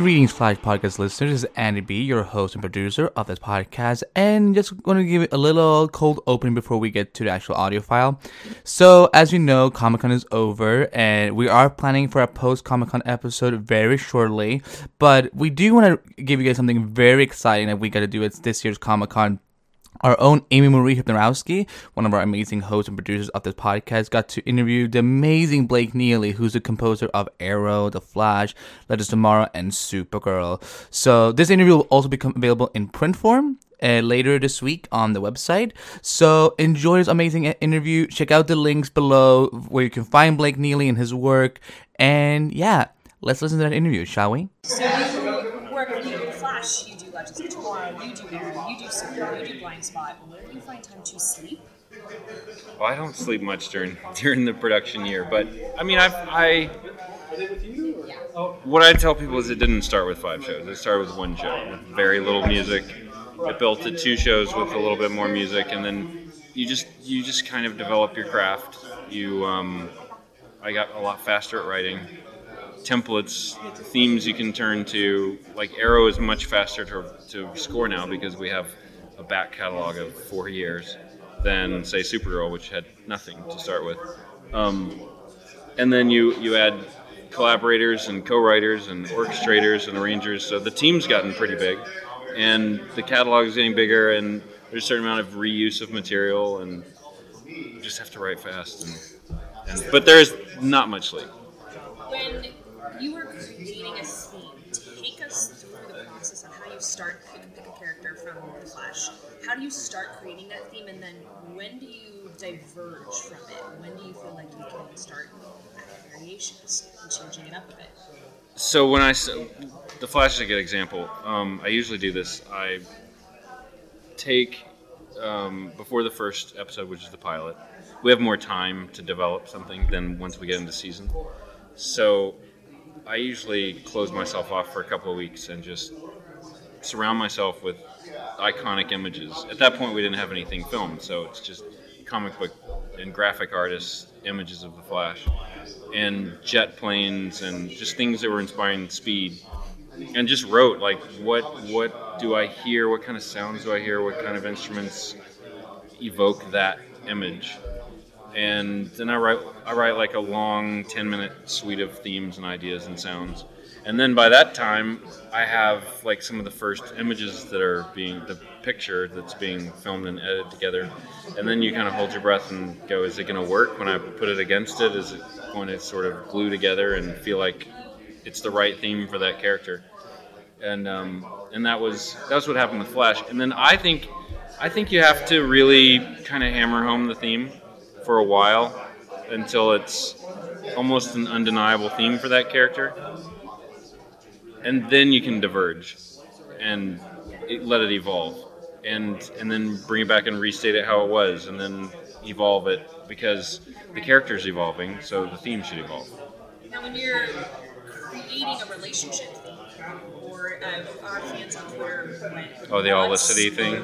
Greetings, Flash Podcast listeners. This is Andy B, your host and producer of this podcast, and just going to give it a little cold opening before we get to the actual audio file. So, as you know, Comic Con is over, and we are planning for a post Comic Con episode very shortly. But we do want to give you guys something very exciting that we got to do at this year's Comic Con our own Amy Marie Hypnarowski, one of our amazing hosts and producers of this podcast, got to interview the amazing Blake Neely, who's the composer of Arrow, The Flash, Legends Tomorrow, and Supergirl. So this interview will also become available in print form. Uh, later this week on the website. So enjoy this amazing interview. Check out the links below where you can find Blake Neely and his work. And yeah, let's listen to that interview, shall we? You the Flash, you do Legends Tomorrow, you do Arrow, you do Supergirl, you do Blindspot. Where do you find time to sleep? Well, I don't sleep much during during the production year, but I mean, I, I what I tell people is it didn't start with five shows. It started with one show with very little music. It built to two shows with a little bit more music, and then you just you just kind of develop your craft. You, um, I got a lot faster at writing templates, themes you can turn to. Like Arrow is much faster to, to score now because we have a back catalog of four years than say Supergirl, which had nothing to start with. Um, and then you you add collaborators and co-writers and orchestrators and arrangers. So the team's gotten pretty big, and the catalog is getting bigger, and there's a certain amount of reuse of material, and you just have to write fast. And, and but there's not much sleep. When you were creating a theme, take us through the process of how you start pick, a character from the Flash. How do you start creating that theme, and then when do you diverge from it? When do you feel like you can start adding variations and changing it up a bit? So when I the Flash is a good example. Um, I usually do this. I take um, before the first episode, which is the pilot. We have more time to develop something than once we get into season. So I usually close myself off for a couple of weeks and just surround myself with iconic images. At that point, we didn't have anything filmed, so it's just comic book and graphic artists images of the Flash and jet planes and just things that were inspiring speed. And just wrote like what what do I hear? What kind of sounds do I hear? What kind of instruments evoke that image? And then I write I write like a long 10 minute suite of themes and ideas and sounds. And then by that time, I have like some of the first images that are being the picture that's being filmed and edited together. And then you kind of hold your breath and go, is it going to work when I put it against it? Is it going to sort of glue together and feel like it's the right theme for that character? And um, and that was that's what happened with Flash. And then I think I think you have to really kind of hammer home the theme for a while until it's almost an undeniable theme for that character. And then you can diverge and it, let it evolve. And, and then bring it back and restate it how it was, and then evolve it because the character is evolving, so the theme should evolve. Now, when you're creating a relationship theme, or uh, our fans on Twitter Oh, the Olicity thing?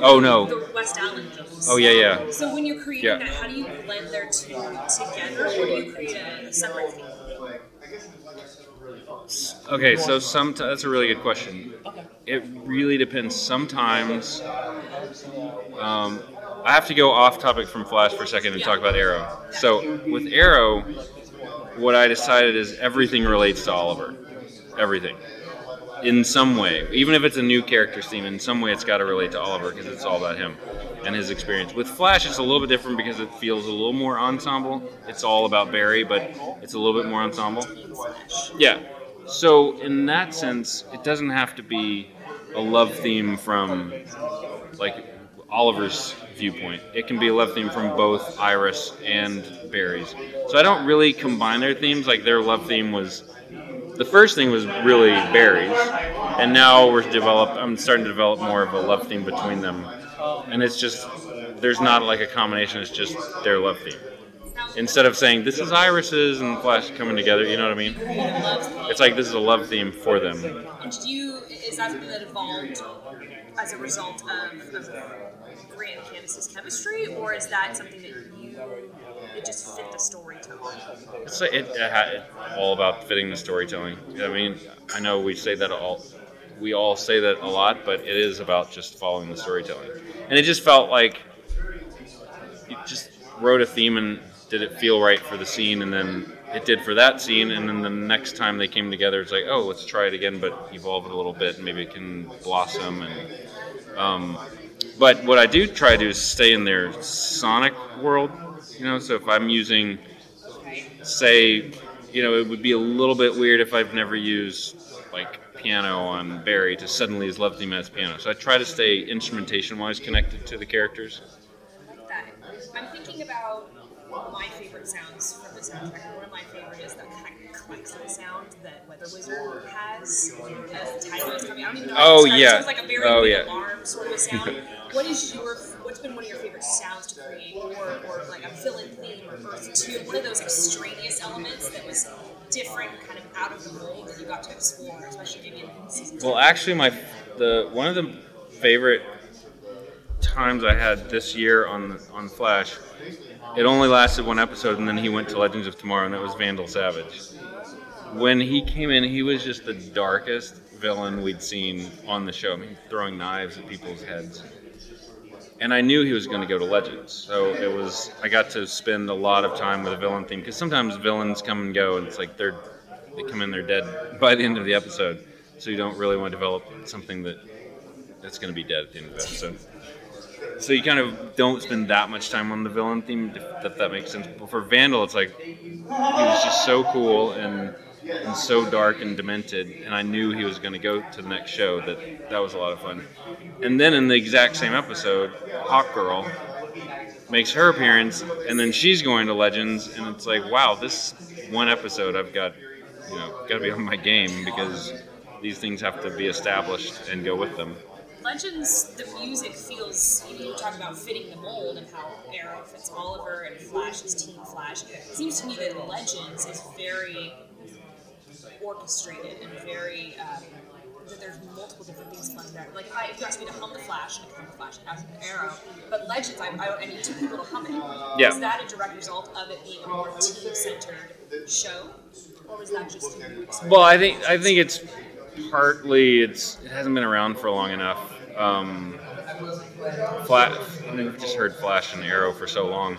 Oh, no. the West Allen. Oh, yeah, yeah. So when you're creating Yeah. that, how do you blend their two together, or do you create a separate theme? Okay, so some that's a really good question. It really depends. Sometimes um, I have to go off topic from Flash for a second and talk about Arrow. So with Arrow, what I decided is everything relates to Oliver. Everything. In some way, even if it's a new character theme, in some way it's got to relate to Oliver because it's all about him and his experience. With Flash, it's a little bit different because it feels a little more ensemble. It's all about Barry, but it's a little bit more ensemble. Yeah. So in that sense, it doesn't have to be a love theme from like Oliver's viewpoint. It can be a love theme from both Iris and Barry's. So I don't really combine their themes. Like their love theme was the first thing was really Barry's, and now we're develop. I'm starting to develop more of a love theme between them, and it's just there's not like a combination. It's just their love theme. Instead of saying this is Iris's and Flash coming together, you know what I mean? It's like this is a love theme for them. And did you is that something that evolved as a result of, of Grant and Candice's chemistry, or is that something that you it just fit the storytelling? It's it, it all about fitting the storytelling. I mean, I know we say that all, we all say that a lot, but it is about just following the storytelling. And it just felt like you just wrote a theme and did it feel right for the scene, and then it did for that scene, and then the next time they came together, it's like, oh, let's try it again, but evolve it a little bit, and maybe it can blossom. And um, but what I do try to do is stay in their sonic world, you know. So if I'm using, say, you know, it would be a little bit weird if I've never used like piano on Barry to suddenly his love theme as piano. So I try to stay instrumentation wise connected to the characters. I like that. I'm thinking about my favorite sounds from the soundtrack. One of my favorite is the kind of klaxon sound that Weather Wizard has as the title is coming. I don't even know. how Oh, yeah. It sounds like a very Oh, yeah. alarm sort of a sound. what is your? What's been one of your favorite sounds to create, or, or like a fill-in theme, or Earth Two? One of those extraneous elements that was different, kind of out of the mold that you got to explore, especially maybe in season. Well, actually, my the one of the favorite times I had this year on on Flash, it only lasted one episode, and then he went to Legends of Tomorrow, and that was Vandal Savage. When he came in, he was just the darkest villain we'd seen on the show. I mean, throwing knives at people's heads. And I knew he was going to go to Legends, so it was. I got to spend a lot of time with a villain theme because sometimes villains come and go, and it's like they're they come in, they're dead by the end of the episode. So you don't really want to develop something that that's going to be dead at the end of the episode. So you kind of don't spend that much time on the villain theme, if that, makes sense. But for Vandal, it's like he was just so cool and and so dark and demented, and I knew he was going to go to the next show. That that was a lot of fun. And then in the exact same episode, Hawkgirl makes her appearance, and then she's going to Legends, and it's like, wow, this one episode I've got, you know, got to be on my game because these things have to be established and go with them. Legends, the music feels, you know, talk about fitting the mold and how Arrow fits Oliver and Flash is Team Flash. It seems to me that Legends is very orchestrated and very, um, that there's multiple different things playing there. Like, if, I, if you ask me to hum the Flash, I can hum the Flash as an Arrow. But Legends, I, I, I need two people to hum it. Yeah. Is that a direct result of it being a more team-centered show? Or was that just Well, I think I think it's partly it's it hasn't been around for long enough. Um, Flash, I mean, we've just heard Flash and Arrow for so long,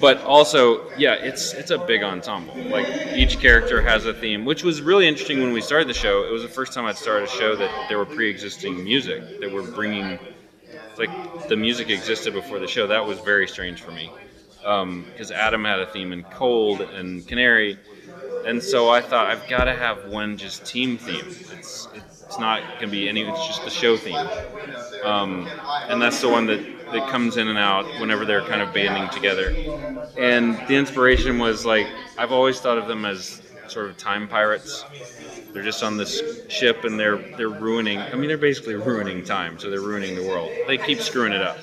but also, yeah, it's it's a big ensemble. Like each character has a theme, which was really interesting when we started the show. It was the first time I'd started a show that there were pre-existing music that were bringing. Like the music existed before the show. That was very strange for me because Atom had a theme in Cold and Canary, and so I thought I've got to have one just team theme. It's it's not gonna be any. It's just the show theme, um, and that's the one that that comes in and out whenever they're kind of banding together. And the inspiration was like I've always thought of them as sort of time pirates. They're just on this ship and they're they're ruining. I mean, they're basically ruining time. So they're ruining the world. They keep screwing it up.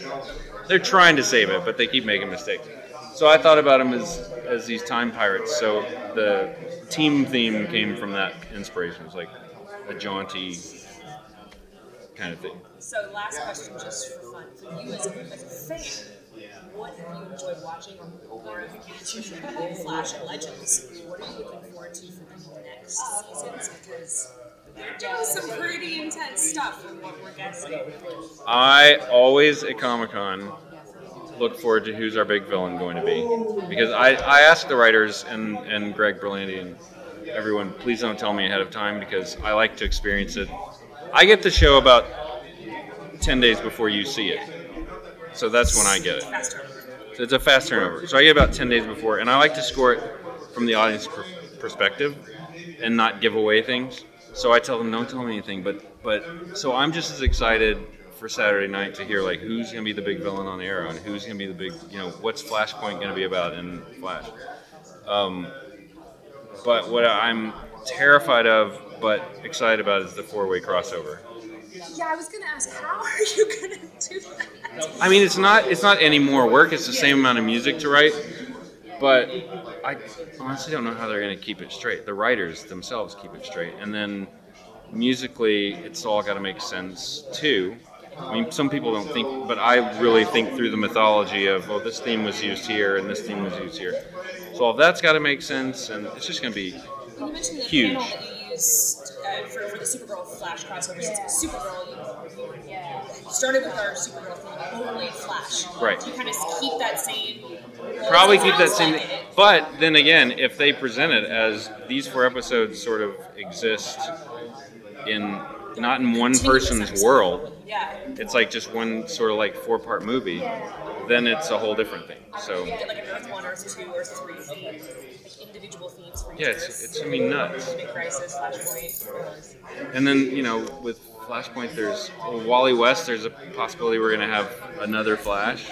They're trying to save it, but they keep making mistakes. So I thought about them as as these time pirates. So the team theme came from that inspiration. It was like a jaunty kind of thing. So, last question, just for fun, for you as a, as a fan, what have you enjoyed watching, or, or if you can Flash and Legends? What are you looking forward to for the next seasons? Because they're doing some pretty intense stuff, from what we're guessing. I always at Comic Con look forward to who's our big villain going to be because I, I ask the writers and, and Greg Berlanti and everyone, please don't tell me ahead of time because I like to experience it. I get the show about 10 days before you see it. So that's when I get it. So it's a fast turnover. So I get about 10 days before, and I like to score it from the audience per- perspective and not give away things. So I tell them, don't tell me anything. But, but so I'm just as excited for Saturday night to hear like who's going to be the big villain on the Arrow and who's going to be the big, you know, what's Flashpoint going to be about in Flash. Um, but what I'm terrified of but excited about is the four-way crossover. Yeah, I was gonna ask, how are you gonna do that? I mean, it's not it's not any more work. It's the same amount of music to write, but I honestly don't know how they're going to keep it straight. The writers themselves keep it straight, and then musically, it's all got to make sense too. I mean, some people don't think, but I really think through the mythology of, oh, this theme was used here and this theme was used here. So all that's got to make sense, and it's just going to be You mentioned the Huge. panel that you used uh, for, for the Supergirl Flash crossover. Since Supergirl, you, you started with our Supergirl theme, only Flash. Right. Do you kind of keep that same? probably keep that same. like. But then again, if they present it as these four episodes sort of exist in not in one person's world, Yeah. it's like just one sort of like four part movie, then it's a whole different thing. So You get like an Earth One, Earth Two, Earth Three theme, like individual themes for each yeah, it's it's I mean nuts. Big Crisis, Flashpoint. And then you know with Flashpoint, there's well, Wally West. There's a possibility we're gonna have another Flash.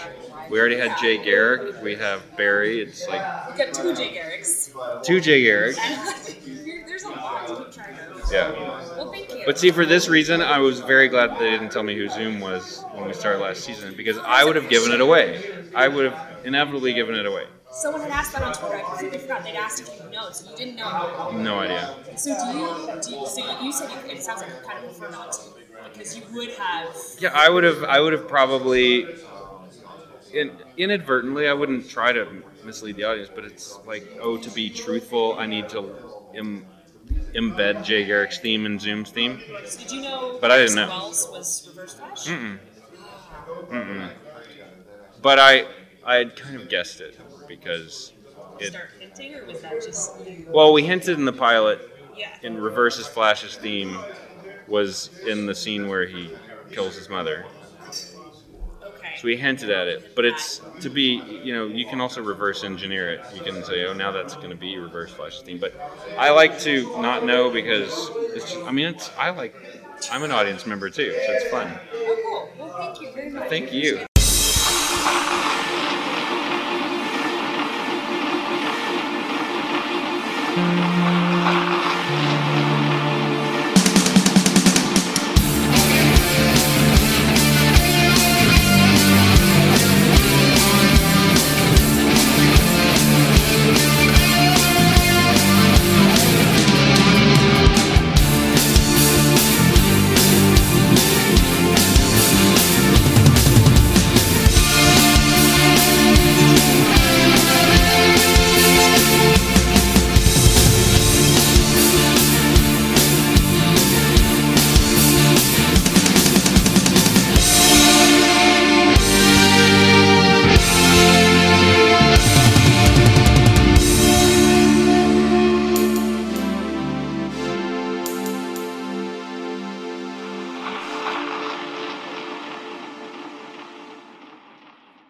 We already had Jay Garrick. We have Barry. It's like We've got two Jay Garricks. two Jay Garrick. There's a lot to keep track of. Yeah. Well, thank you. But see, for this reason, I was very glad they didn't tell me who Zoom was when we started last season because I would have given it away. I would have inevitably given it away. Someone had asked that on Twitter. I completely forgot. They'd asked if you know, so you didn't know. No idea. So do you? Do you so you said you, it sounds like you kind of prefer not to because you would have. Yeah, I would have. I would have probably, in, inadvertently, I wouldn't try to mislead the audience, but it's like, oh, to be truthful, I need to Im, embed Jay Garrick's theme in Zoom's theme. So did you know? But I didn't know. Wells was Reverse Flash. Mm-mm. Ah. Mm-mm. But I, I had kind of guessed it because it. Start hinting, or was that just you? Well, we hinted in the pilot Yeah. in Reverse's Flash's theme was in the scene where he kills his mother. Okay. So we hinted at it, but it's to be, you know, you can also reverse engineer it. You can say, oh, now that's going to be Reverse Flash's theme. But I like to not know because it's. Just, I mean, it's. I like. I'm an audience member too, so it's fun. Oh, cool. Well, thank you very much. Thank you. Appreciate it.